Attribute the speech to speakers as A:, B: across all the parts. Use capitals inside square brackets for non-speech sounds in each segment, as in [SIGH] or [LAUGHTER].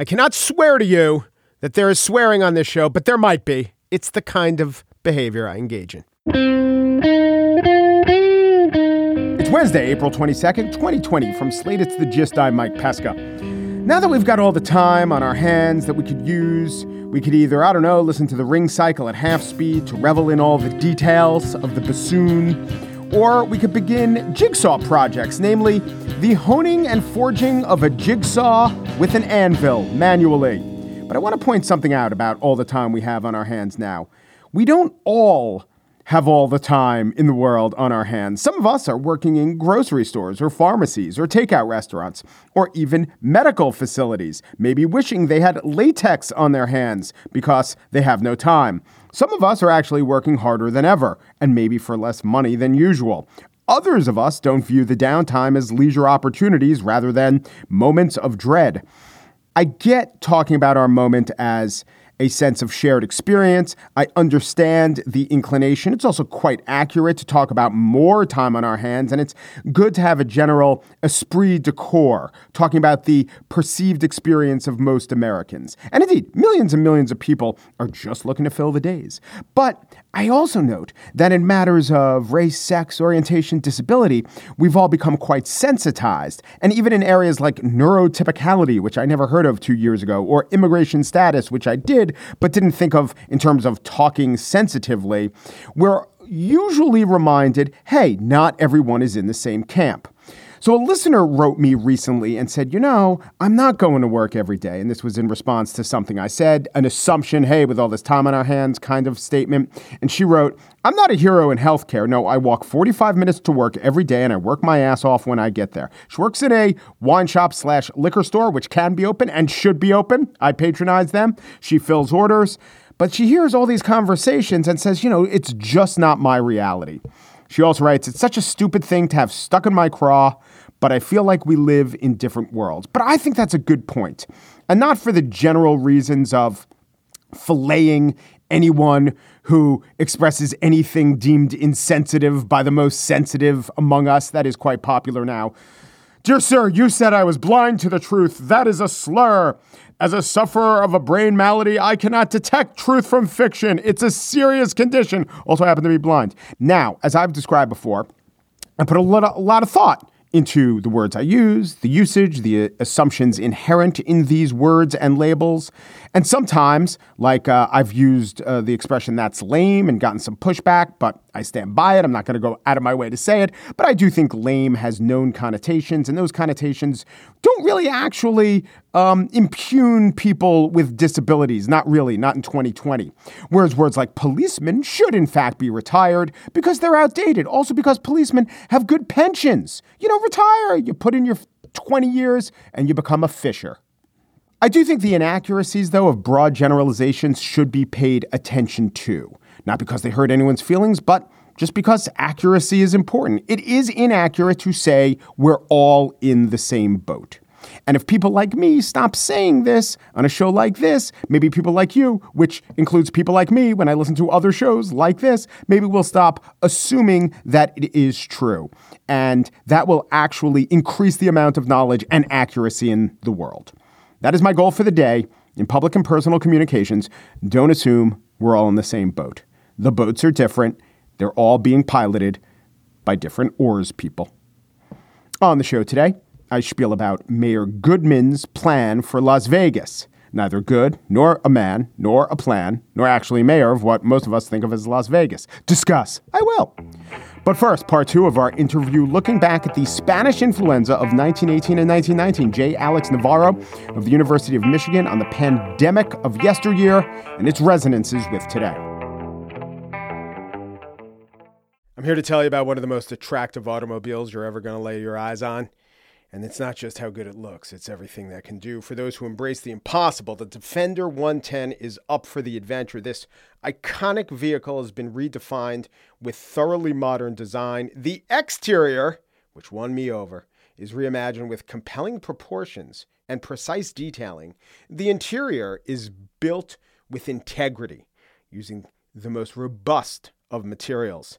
A: I cannot swear to you that there is swearing on this show, but there might be. It's the kind of behavior I engage in. It's Wednesday, April 22nd, 2020. From Slate, it's the gist. I'm Mike Pesca. Now that we've got all the time on our hands that we could use, we could either, I don't know, listen to the ring cycle at half speed to revel in all the details of the bassoon, or we could begin jigsaw projects, namely the honing and forging of a jigsaw with an anvil manually. But I want to point something out about all the time we have on our hands now. We don't all have all the time in the world on our hands. Some of us are working in grocery stores or pharmacies or takeout restaurants or even medical facilities, maybe wishing they had latex on their hands because they have no time. Some of us are actually working harder than ever and maybe for less money than usual. Others of us don't view the downtime as leisure opportunities rather than moments of dread. I get talking about our moment as a sense of shared experience. I understand the inclination. It's also quite accurate to talk about more time on our hands, and it's good to have a general esprit de corps, talking about the perceived experience of most Americans. And indeed, millions and millions of people are just looking to fill the days. But I also note that in matters of race, sex, orientation, disability, we've all become quite sensitized. And even in areas like neurotypicality, which I never heard of two years ago, or immigration status, which I did, but didn't think of in terms of talking sensitively, we're usually reminded hey, not everyone is in the same camp. So a listener wrote me recently and said, You know, I'm not going to work every day. And this was in response to something I said, an assumption, hey, with all this time on our hands kind of statement. And she wrote, I'm not a hero in healthcare. No, I walk 45 minutes to work every day and I work my ass off when I get there. She works in a wine shop slash liquor store, which can be open and should be open. I patronize them. She fills orders. But she hears all these conversations and says, you know, it's just not my reality. She also writes, It's such a stupid thing to have stuck in my craw, but I feel like we live in different worlds. But I think that's a good point. And not for the general reasons of filleting anyone who expresses anything deemed insensitive by the most sensitive among us. That is quite popular now. Dear sir, you said I was blind to the truth. That is a slur. As a sufferer of a brain malady, I cannot detect truth from fiction. It's a serious condition. Also, I happen to be blind. Now, as I've described before, I put a lot of, a lot of thought into the words I use, the usage, the assumptions inherent in these words and labels. And sometimes, like uh, I've used uh, the expression that's lame and gotten some pushback, but I stand by it. I'm not going to go out of my way to say it. But I do think lame has known connotations, and those connotations don't really actually um, impugn people with disabilities. Not really, not in 2020. Whereas words like policeman should, in fact, be retired because they're outdated. Also, because policemen have good pensions. You know, retire, you put in your 20 years, and you become a fisher. I do think the inaccuracies, though, of broad generalizations should be paid attention to. Not because they hurt anyone's feelings, but just because accuracy is important. It is inaccurate to say we're all in the same boat. And if people like me stop saying this on a show like this, maybe people like you, which includes people like me when I listen to other shows like this, maybe we'll stop assuming that it is true. And that will actually increase the amount of knowledge and accuracy in the world. That is my goal for the day. In public and personal communications, don't assume we're all in the same boat. The boats are different, they're all being piloted by different oars people. On the show today, I spiel about Mayor Goodman's plan for Las Vegas. Neither good, nor a man, nor a plan, nor actually mayor of what most of us think of as Las Vegas. Discuss. I will. But first, part two of our interview looking back at the Spanish influenza of 1918 and 1919. J. Alex Navarro of the University of Michigan on the pandemic of yesteryear and its resonances with today. I'm here to tell you about one of the most attractive automobiles you're ever going to lay your eyes on. And it's not just how good it looks, it's everything that can do. For those who embrace the impossible, the Defender 110 is up for the adventure. This iconic vehicle has been redefined with thoroughly modern design. The exterior, which won me over, is reimagined with compelling proportions and precise detailing. The interior is built with integrity, using the most robust of materials.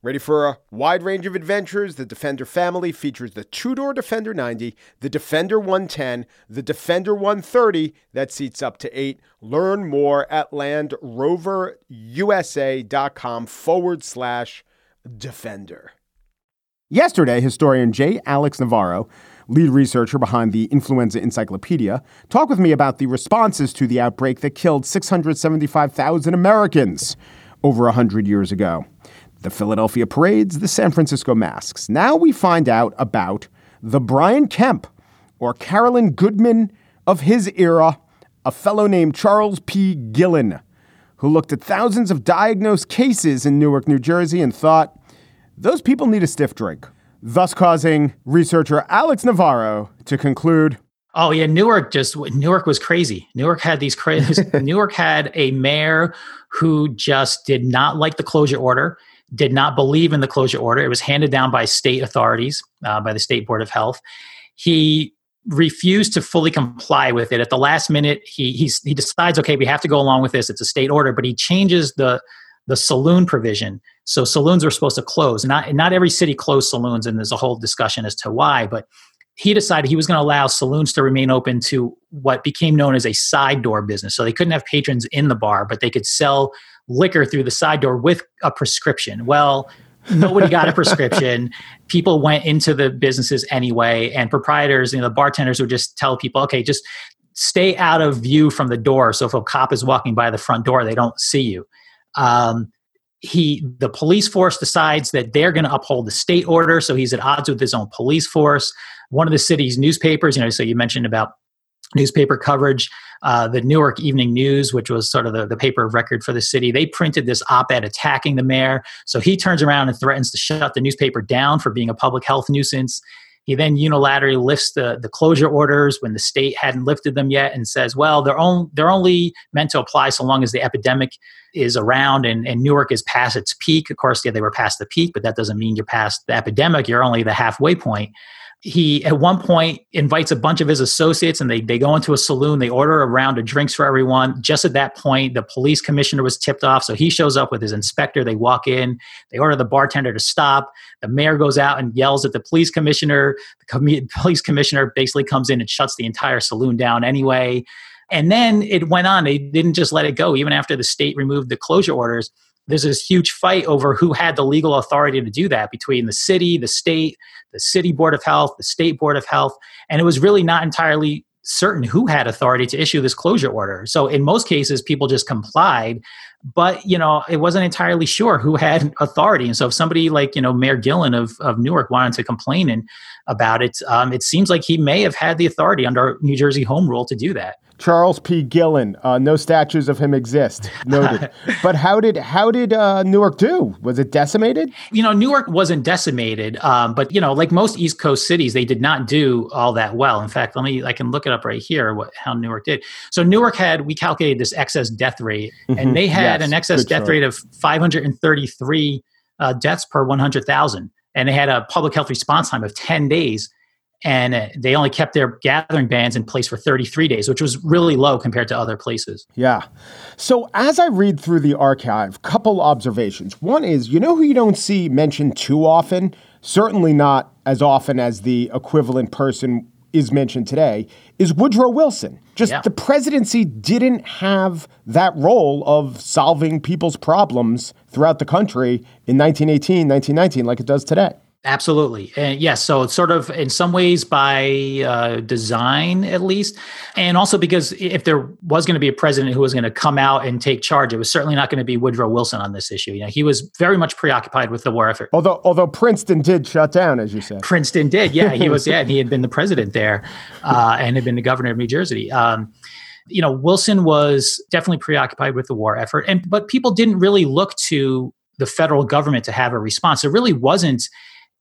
A: Ready for a wide range of adventures? The Defender family features the two door Defender 90, the Defender 110, the Defender 130 that seats up to eight. Learn more at landroverusa.com forward slash Defender. Yesterday, historian J. Alex Navarro, lead researcher behind the Influenza Encyclopedia, talked with me about the responses to the outbreak that killed 675,000 Americans over 100 years ago the Philadelphia parades, the San Francisco masks. Now we find out about the Brian Kemp or Carolyn Goodman of his era, a fellow named Charles P. Gillen, who looked at thousands of diagnosed cases in Newark, New Jersey, and thought, those people need a stiff drink, thus causing researcher Alex Navarro to conclude.
B: Oh yeah, Newark just Newark was crazy. Newark had these crazy. [LAUGHS] Newark had a mayor who just did not like the closure order did not believe in the closure order. It was handed down by state authorities, uh, by the State Board of Health. He refused to fully comply with it. At the last minute, he he decides, okay, we have to go along with this. It's a state order, but he changes the the saloon provision. So saloons are supposed to close. Not not every city closed saloons, and there's a whole discussion as to why. But he decided he was going to allow saloons to remain open to what became known as a side door business. So they couldn't have patrons in the bar, but they could sell liquor through the side door with a prescription. Well, nobody got a prescription. [LAUGHS] People went into the businesses anyway, and proprietors, you know, the bartenders would just tell people, okay, just stay out of view from the door. So if a cop is walking by the front door, they don't see you. Um, he the police force decides that they're going to uphold the state order so he's at odds with his own police force one of the city's newspapers you know so you mentioned about newspaper coverage. Uh, the Newark Evening News, which was sort of the, the paper of record for the city, they printed this op ed attacking the mayor. So he turns around and threatens to shut the newspaper down for being a public health nuisance. He then unilaterally lifts the, the closure orders when the state hadn't lifted them yet and says, well, they're, on, they're only meant to apply so long as the epidemic is around and, and Newark is past its peak. Of course, yeah, they were past the peak, but that doesn't mean you're past the epidemic. You're only the halfway point he at one point invites a bunch of his associates and they, they go into a saloon they order a round of drinks for everyone. Just at that point the police commissioner was tipped off so he shows up with his inspector. They walk in they order the bartender to stop. The mayor goes out and yells at the police commissioner. The com- [LAUGHS] police commissioner basically comes in and shuts the entire saloon down anyway. And then it went on. They didn't just let it go. Even after the state removed the closure orders there's this huge fight over who had the legal authority to do that between the city, the state, the city board of health, the state board of health, and it was really not entirely certain who had authority to issue this closure order. So in most cases people just complied, but you know, it wasn't entirely sure who had [LAUGHS] authority. And so if somebody like, you know, Mayor Gillen of, of Newark wanted to complain about it, um, it seems like he may have had the authority under New Jersey home rule to do that.
A: Charles P. Gillen. Uh, no statues of him exist. [LAUGHS] Noted. but how did how did uh, Newark do? Was it decimated?
B: You know, Newark wasn't decimated, um, but you know, like most East Coast cities, they did not do all that well. In fact, let me I can look it up right here. What how Newark did. So Newark had we calculated this excess death rate, mm-hmm. and they had yes, an excess death rate of 533 uh, deaths per 100,000, and they had a public health response time of 10 days and uh, they only kept their gathering bans in place for 33 days, which was really low compared to other places.
A: Yeah. So as I read through the archive, couple observations. One is, you know who you don't see mentioned too often? Certainly not as often as the equivalent person is mentioned today, is Woodrow Wilson. Just yeah. the presidency didn't have that role of solving people's problems throughout the country in 1918, 1919, like it does today.
B: Absolutely. And yes, so it's sort of in some ways by uh, design, at least. And also because if there was going to be a president who was going to come out and take charge, it was certainly not going to be Woodrow Wilson on this issue. You know, he was very much preoccupied with the war effort.
A: Although, although Princeton did shut down, as you said.
B: Princeton did. Yeah, he was. [LAUGHS] Yeah, and he had been the president there uh, and had been the governor of New Jersey. Um, you know, Wilson was definitely preoccupied with the war effort. And, but people didn't really look to the federal government to have a response. It really wasn't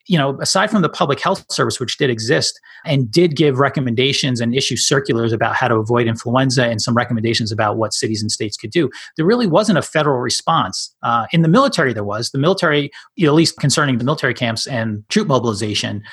B: you know, aside from the public health service, which did exist and did give recommendations and issue circulars about how to avoid influenza and some recommendations about what cities and states could do, there really wasn't a federal response. Uh, in the military, there was. The military, you know, at least concerning the military camps and troop mobilization.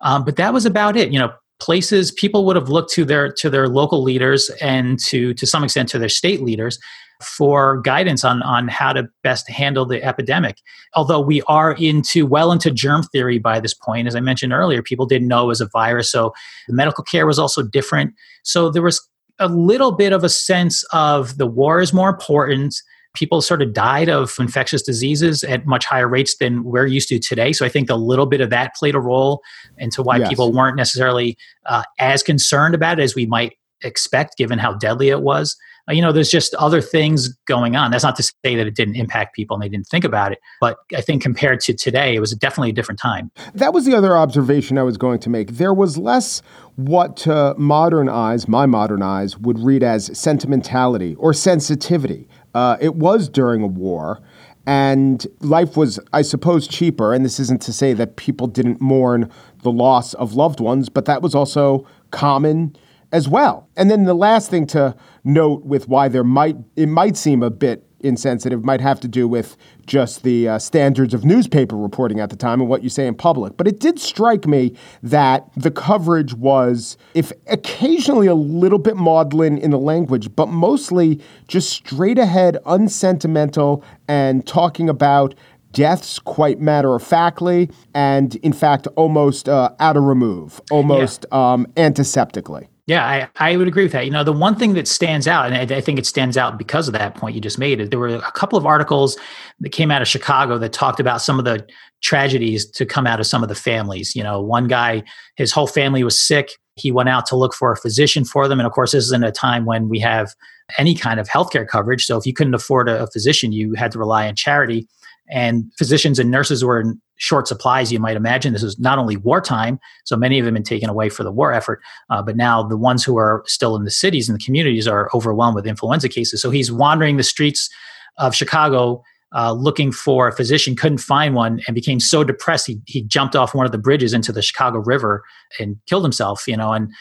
B: Um, but that was about it. You know, places people would have looked to their to their local leaders and to to some extent to their state leaders for guidance on on how to best handle the epidemic. Although we are into well into germ theory by this point, as I mentioned earlier, people didn't know it was a virus, so the medical care was also different. So there was a little bit of a sense of the war is more important. People sort of died of infectious diseases at much higher rates than we're used to today. So I think a little bit of that played a role into why yes. people weren't necessarily uh, as concerned about it as we might expect, given how deadly it was you know, there's just other things going on. That's not to say that it didn't impact people and they didn't think about it, but I think compared to today, it was definitely a different time.
A: That was the other observation I was going to make. There was less what to modern eyes, my modern eyes, would read as sentimentality or sensitivity. Uh, it was during a war. And life was, I suppose, cheaper. And this isn't to say that people didn't mourn the loss of loved ones, but that was also common as well. And then the last thing to note with why there might it might seem a bit insensitive might have to do with just the uh, standards of newspaper reporting at the time and what you say in public. But it did strike me that the coverage was, if occasionally a little bit maudlin in the language, but mostly just straight ahead, unsentimental, and talking about deaths quite matter of factly and, in fact, almost uh, out of remove, almost yeah. um, antiseptically.
B: Yeah, I, I would agree with that. You know, the one thing that stands out, and I, I, think it stands out because of that point you just made, is there were a couple of articles that came out of Chicago that talked about some of the tragedies to come out of some of the families. You know, one guy, his whole family was sick. He went out to look for a physician for them. And of course, this isn't a time when we have any kind of healthcare coverage. So if you couldn't afford a, a physician, you had to rely on charity and physicians and nurses were in short supplies you might imagine. This is not only wartime so many of them have been taken away for the war effort uh, but now the ones who are still in the cities and the communities are overwhelmed with influenza cases. So he's wandering the streets of chicago uh, looking for a physician couldn't find one and became so depressed he, he jumped off one of the bridges into the chicago river and killed himself you know and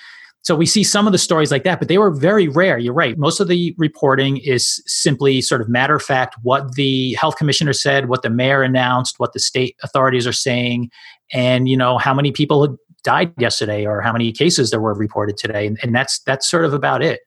B: so we see some of the stories like that, but they were very rare. You're right. Most of the reporting is simply sort of matter of fact what the health commissioner said, what the mayor announced, what the state authorities are saying, and you know how many people had died yesterday or how many cases there were reported today, and, and that's that's sort of about it.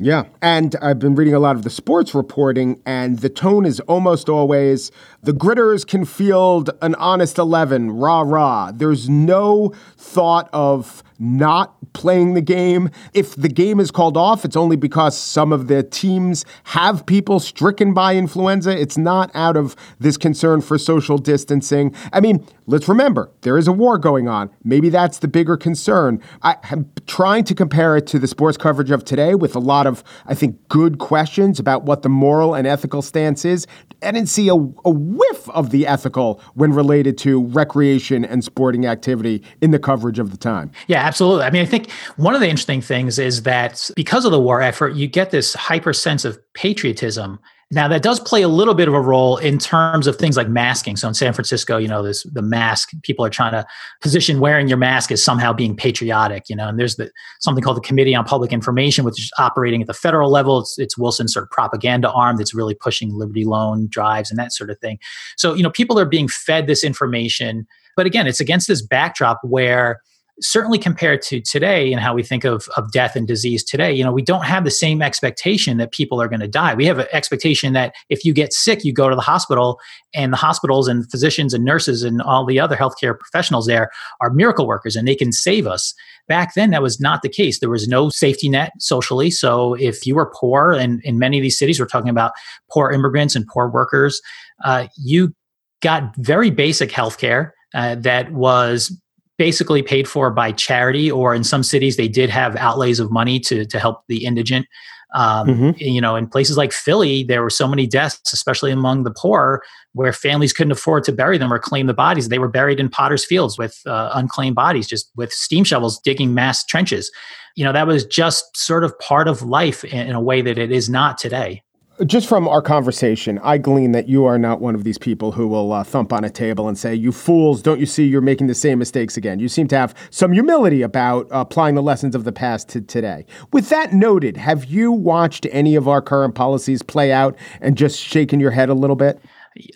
A: Yeah. And I've been reading a lot of the sports reporting, and the tone is almost always the gridders can field an honest 11, rah, rah. There's no thought of not playing the game. If the game is called off, it's only because some of the teams have people stricken by influenza. It's not out of this concern for social distancing. I mean, let's remember there is a war going on. Maybe that's the bigger concern. I am trying to compare it to the sports coverage of today with a lot of, I think, good questions about what the moral and ethical stance is. I didn't see a, a whiff of the ethical when related to recreation and sporting activity in the coverage of the time.
B: Yeah, absolutely. I mean, I think one of the interesting things is that because of the war effort, you get this hyper sense of patriotism now that does play a little bit of a role in terms of things like masking. So in San Francisco, you know, this the mask people are trying to position wearing your mask as somehow being patriotic. You know, and there's the something called the Committee on Public Information, which is operating at the federal level. It's, it's Wilson's sort of propaganda arm that's really pushing Liberty Loan drives and that sort of thing. So you know, people are being fed this information, but again, it's against this backdrop where certainly compared to today and how we think of, of death and disease today, you know, we don't have the same expectation that people are going to die. We have an expectation that if you get sick, you go to the hospital and the hospitals and physicians and nurses and all the other healthcare professionals there are miracle workers and they can save us. Back then, that was not the case. There was no safety net socially. So if you were poor, and in many of these cities, we're talking about poor immigrants and poor workers, uh, you got very basic healthcare. uh, that was basically paid for by charity, or in some cities they did have outlays of money to to help the indigent. Um, mm-hmm. You know, in places like Philly, there were so many deaths, especially among the poor, where families couldn't afford to bury them or claim the bodies. They were buried in Potter's Fields with uh, unclaimed bodies, just with steam shovels digging mass trenches. You know, that was just sort of part of life in, in a way that it is not today
A: just from our conversation, I glean that you are not one of these people who will uh, thump on a table and say, You fools, don't you see you're making the same mistakes again? You seem to have some humility about applying the lessons of the past to today. With that noted, have you watched any of our current policies play out and just shaken your head a little bit?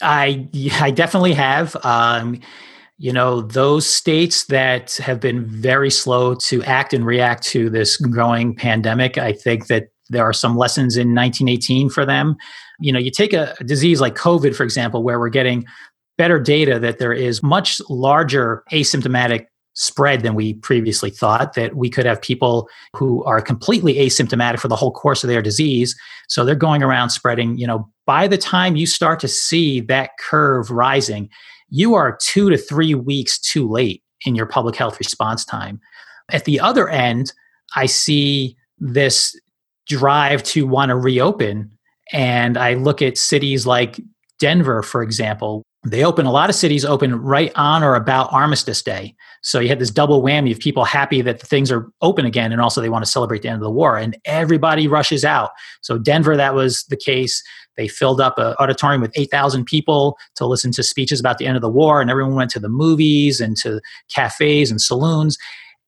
B: I, I definitely have. Um, you know, those states that have been very slow to act and react to this growing pandemic, I think that there are some lessons in 1918 for them. You know, you take a, a disease like COVID, for example, where we're getting better data that there is much larger asymptomatic spread than we previously thought that we could have people who are completely asymptomatic for the whole course of their disease so they're going around spreading you know by the time you start to see that curve rising you are 2 to 3 weeks too late in your public health response time at the other end i see this drive to want to reopen. And I look at cities like Denver, for example. They open, a lot of cities open right on or about Armistice Day. So you had this double whammy of people happy that things are open again, and also they want to celebrate the end of the war, and everybody rushes out. So Denver, that was the case. They filled up an auditorium with 8,000 people to listen to speeches about the end of the war, and everyone went to the movies and to cafes and saloons.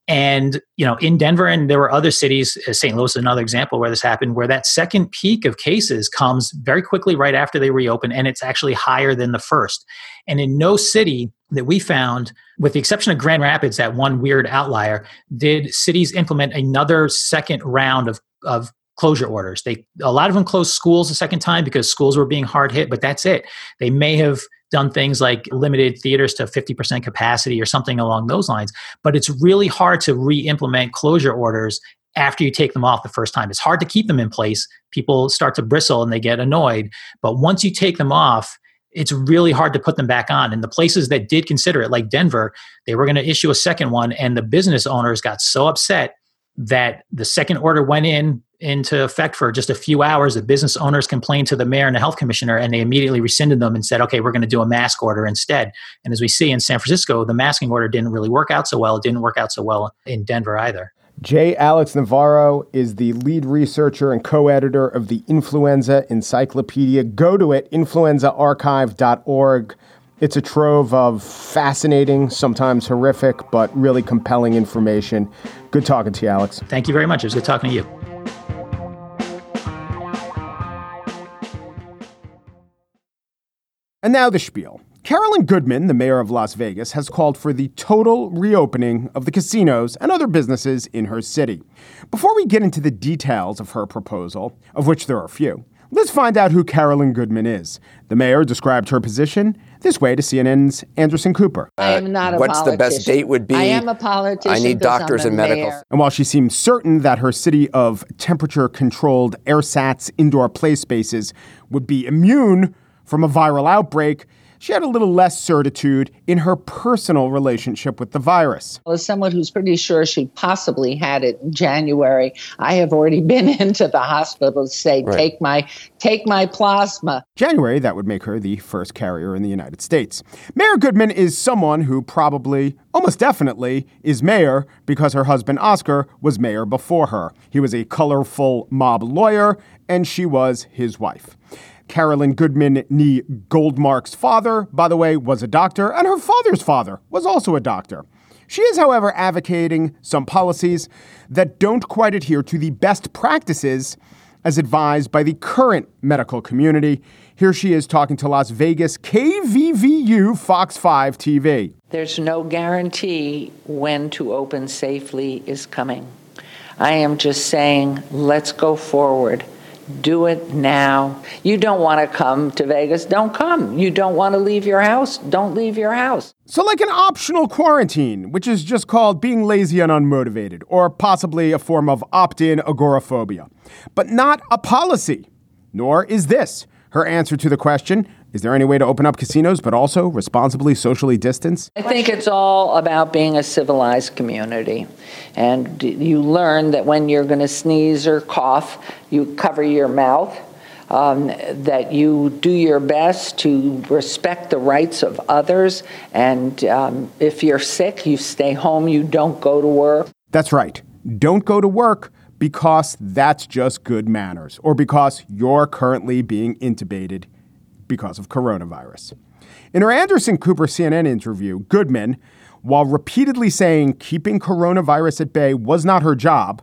B: And you know, in Denver, and there were other cities, uh, St. Louis is another example where this happened, where that second peak of cases comes very quickly right after they reopen, and it's actually higher than the first. And in no city that we found, with the exception of Grand Rapids, that one weird outlier, did cities implement another second round of of closure orders. They a lot of them closed schools a second time because schools were being hard hit, but that's it. They may have done things like limited theaters to 50% capacity or something along those lines, but it's really hard to re-implement closure orders after you take them off the first time. It's hard to keep them in place. People start to bristle and they get annoyed, but once you take them off, it's really hard to put them back on. And the places that did consider it, like Denver, they were going to issue a second one, and the business owners got so upset that the second order went in into effect for just a few hours. The business owners complained to the mayor and the health commissioner, and they immediately rescinded them and said, okay, we're going to do a mask order instead. And as we see in San Francisco, the masking order didn't really work out so well. It didn't work out so well in Denver either.
A: J. Alex Navarro is the lead researcher and co editor of the Influenza Encyclopedia. Go to it, influenzaarchive.org. It's a trove of fascinating, sometimes horrific, but really compelling information. Good talking to you, Alex.
B: Thank you very much. It was good talking to you.
A: And now the spiel. Carolyn Goodman, the mayor of Las Vegas, has called for the total reopening of the casinos and other businesses in her city. Before we get into the details of her proposal, of which there are few, Let's find out who Carolyn Goodman is. The mayor described her position this way to CNN's Anderson Cooper.
C: I am uh, not a
D: What's the best date would be? I
C: am a politician.
D: I need doctors and medical.
A: And while she seems certain that her city of temperature controlled airsats indoor play spaces would be immune from a viral outbreak, she had a little less certitude in her personal relationship with the virus.
C: As someone who's pretty sure she possibly had it in January, I have already [LAUGHS] been into the hospital to say, right. take my take my plasma.
A: January, that would make her the first carrier in the United States. Mayor Goodman is someone who probably, almost definitely, is mayor because her husband Oscar was mayor before her. He was a colorful mob lawyer, and she was his wife. Carolyn Goodman Nee Goldmark's father, by the way, was a doctor, and her father's father was also a doctor. She is, however, advocating some policies that don't quite adhere to the best practices as advised by the current medical community. Here she is talking to Las Vegas KVVU Fox 5 TV.
C: There's no guarantee when to open safely is coming. I am just saying, let's go forward. Do it now. You don't want to come to Vegas, don't come. You don't want to leave your house, don't leave your house.
A: So, like an optional quarantine, which is just called being lazy and unmotivated, or possibly a form of opt in agoraphobia, but not a policy. Nor is this her answer to the question Is there any way to open up casinos but also responsibly socially distance?
C: I think it's all about being a civilized community. And you learn that when you're going to sneeze or cough, you cover your mouth. Um, that you do your best to respect the rights of others. And um, if you're sick, you stay home, you don't go to work.
A: That's right. Don't go to work because that's just good manners or because you're currently being intubated because of coronavirus. In her Anderson Cooper CNN interview, Goodman, while repeatedly saying keeping coronavirus at bay was not her job,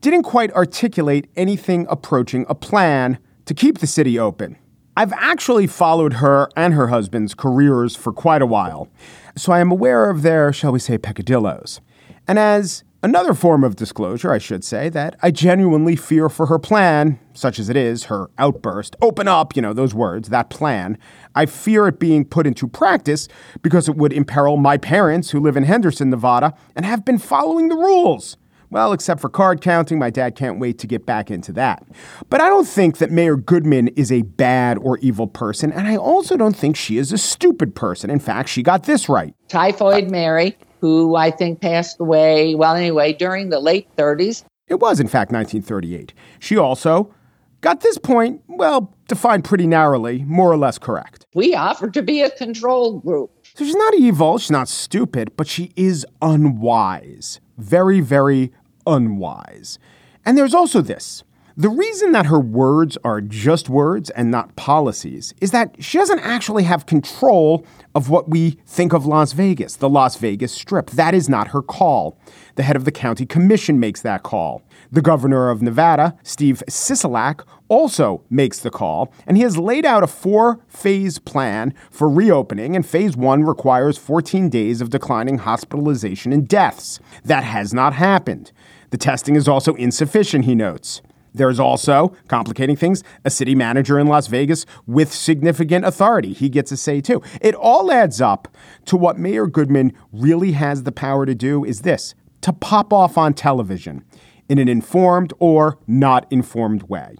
A: didn't quite articulate anything approaching a plan to keep the city open. I've actually followed her and her husband's careers for quite a while, so I am aware of their, shall we say, peccadilloes. And as Another form of disclosure, I should say, that I genuinely fear for her plan, such as it is, her outburst, open up, you know, those words, that plan. I fear it being put into practice because it would imperil my parents who live in Henderson, Nevada, and have been following the rules. Well, except for card counting, my dad can't wait to get back into that. But I don't think that Mayor Goodman is a bad or evil person, and I also don't think she is a stupid person. In fact, she got this right.
C: Typhoid Mary who I think passed away, well, anyway, during the late 30s.
A: It was, in fact, 1938. She also got this point, well, defined pretty narrowly, more or less correct.
C: We offered to be a control group.
A: So she's not evil, she's not stupid, but she is unwise. Very, very unwise. And there's also this. The reason that her words are just words and not policies is that she doesn't actually have control of what we think of Las Vegas, the Las Vegas Strip. That is not her call. The head of the county commission makes that call. The governor of Nevada, Steve Sisolak, also makes the call, and he has laid out a four phase plan for reopening, and phase one requires 14 days of declining hospitalization and deaths. That has not happened. The testing is also insufficient, he notes. There's also, complicating things, a city manager in Las Vegas with significant authority. He gets a say too. It all adds up to what Mayor Goodman really has the power to do is this to pop off on television in an informed or not informed way.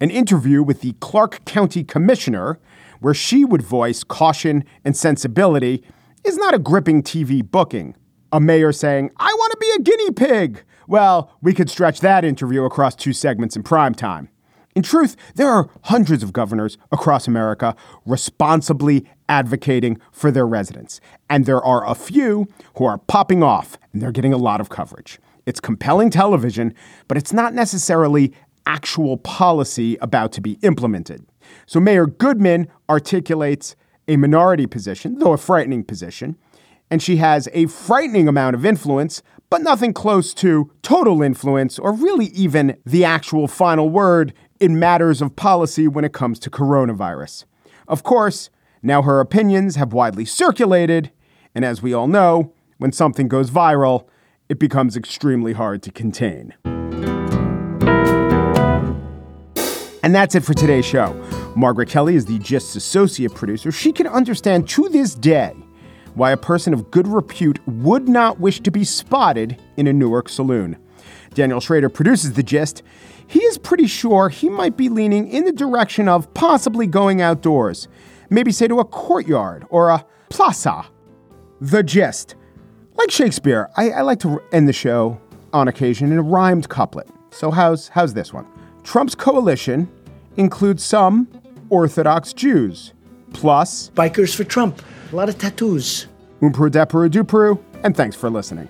A: An interview with the Clark County Commissioner, where she would voice caution and sensibility, is not a gripping TV booking. A mayor saying, I want to be a guinea pig well, we could stretch that interview across two segments in prime time. In truth, there are hundreds of governors across America responsibly advocating for their residents. And there are a few who are popping off, and they're getting a lot of coverage. It's compelling television, but it's not necessarily actual policy about to be implemented. So Mayor Goodman articulates a minority position, though a frightening position, and she has a frightening amount of influence, but nothing close to total influence or really even the actual final word in matters of policy when it comes to coronavirus. Of course, now her opinions have widely circulated, and as we all know, when something goes viral, it becomes extremely hard to contain. And that's it for today's show. Margaret Kelley is the Gist's associate producer. She can understand to this day why a person of good repute would not wish to be spotted in a Newark saloon. Daniel Schroeder produces The Gist. He is pretty sure he might be leaning in the direction of possibly going outdoors, maybe say to a courtyard or a plaza. The Gist. Like Shakespeare, I, I like to end the show on occasion in a rhymed couplet. So how's how's this one? Trump's coalition includes some Orthodox Jews, plus
E: bikers for Trump. A lot of tattoos.
A: Umperu Deperu Duperu, and thanks for listening.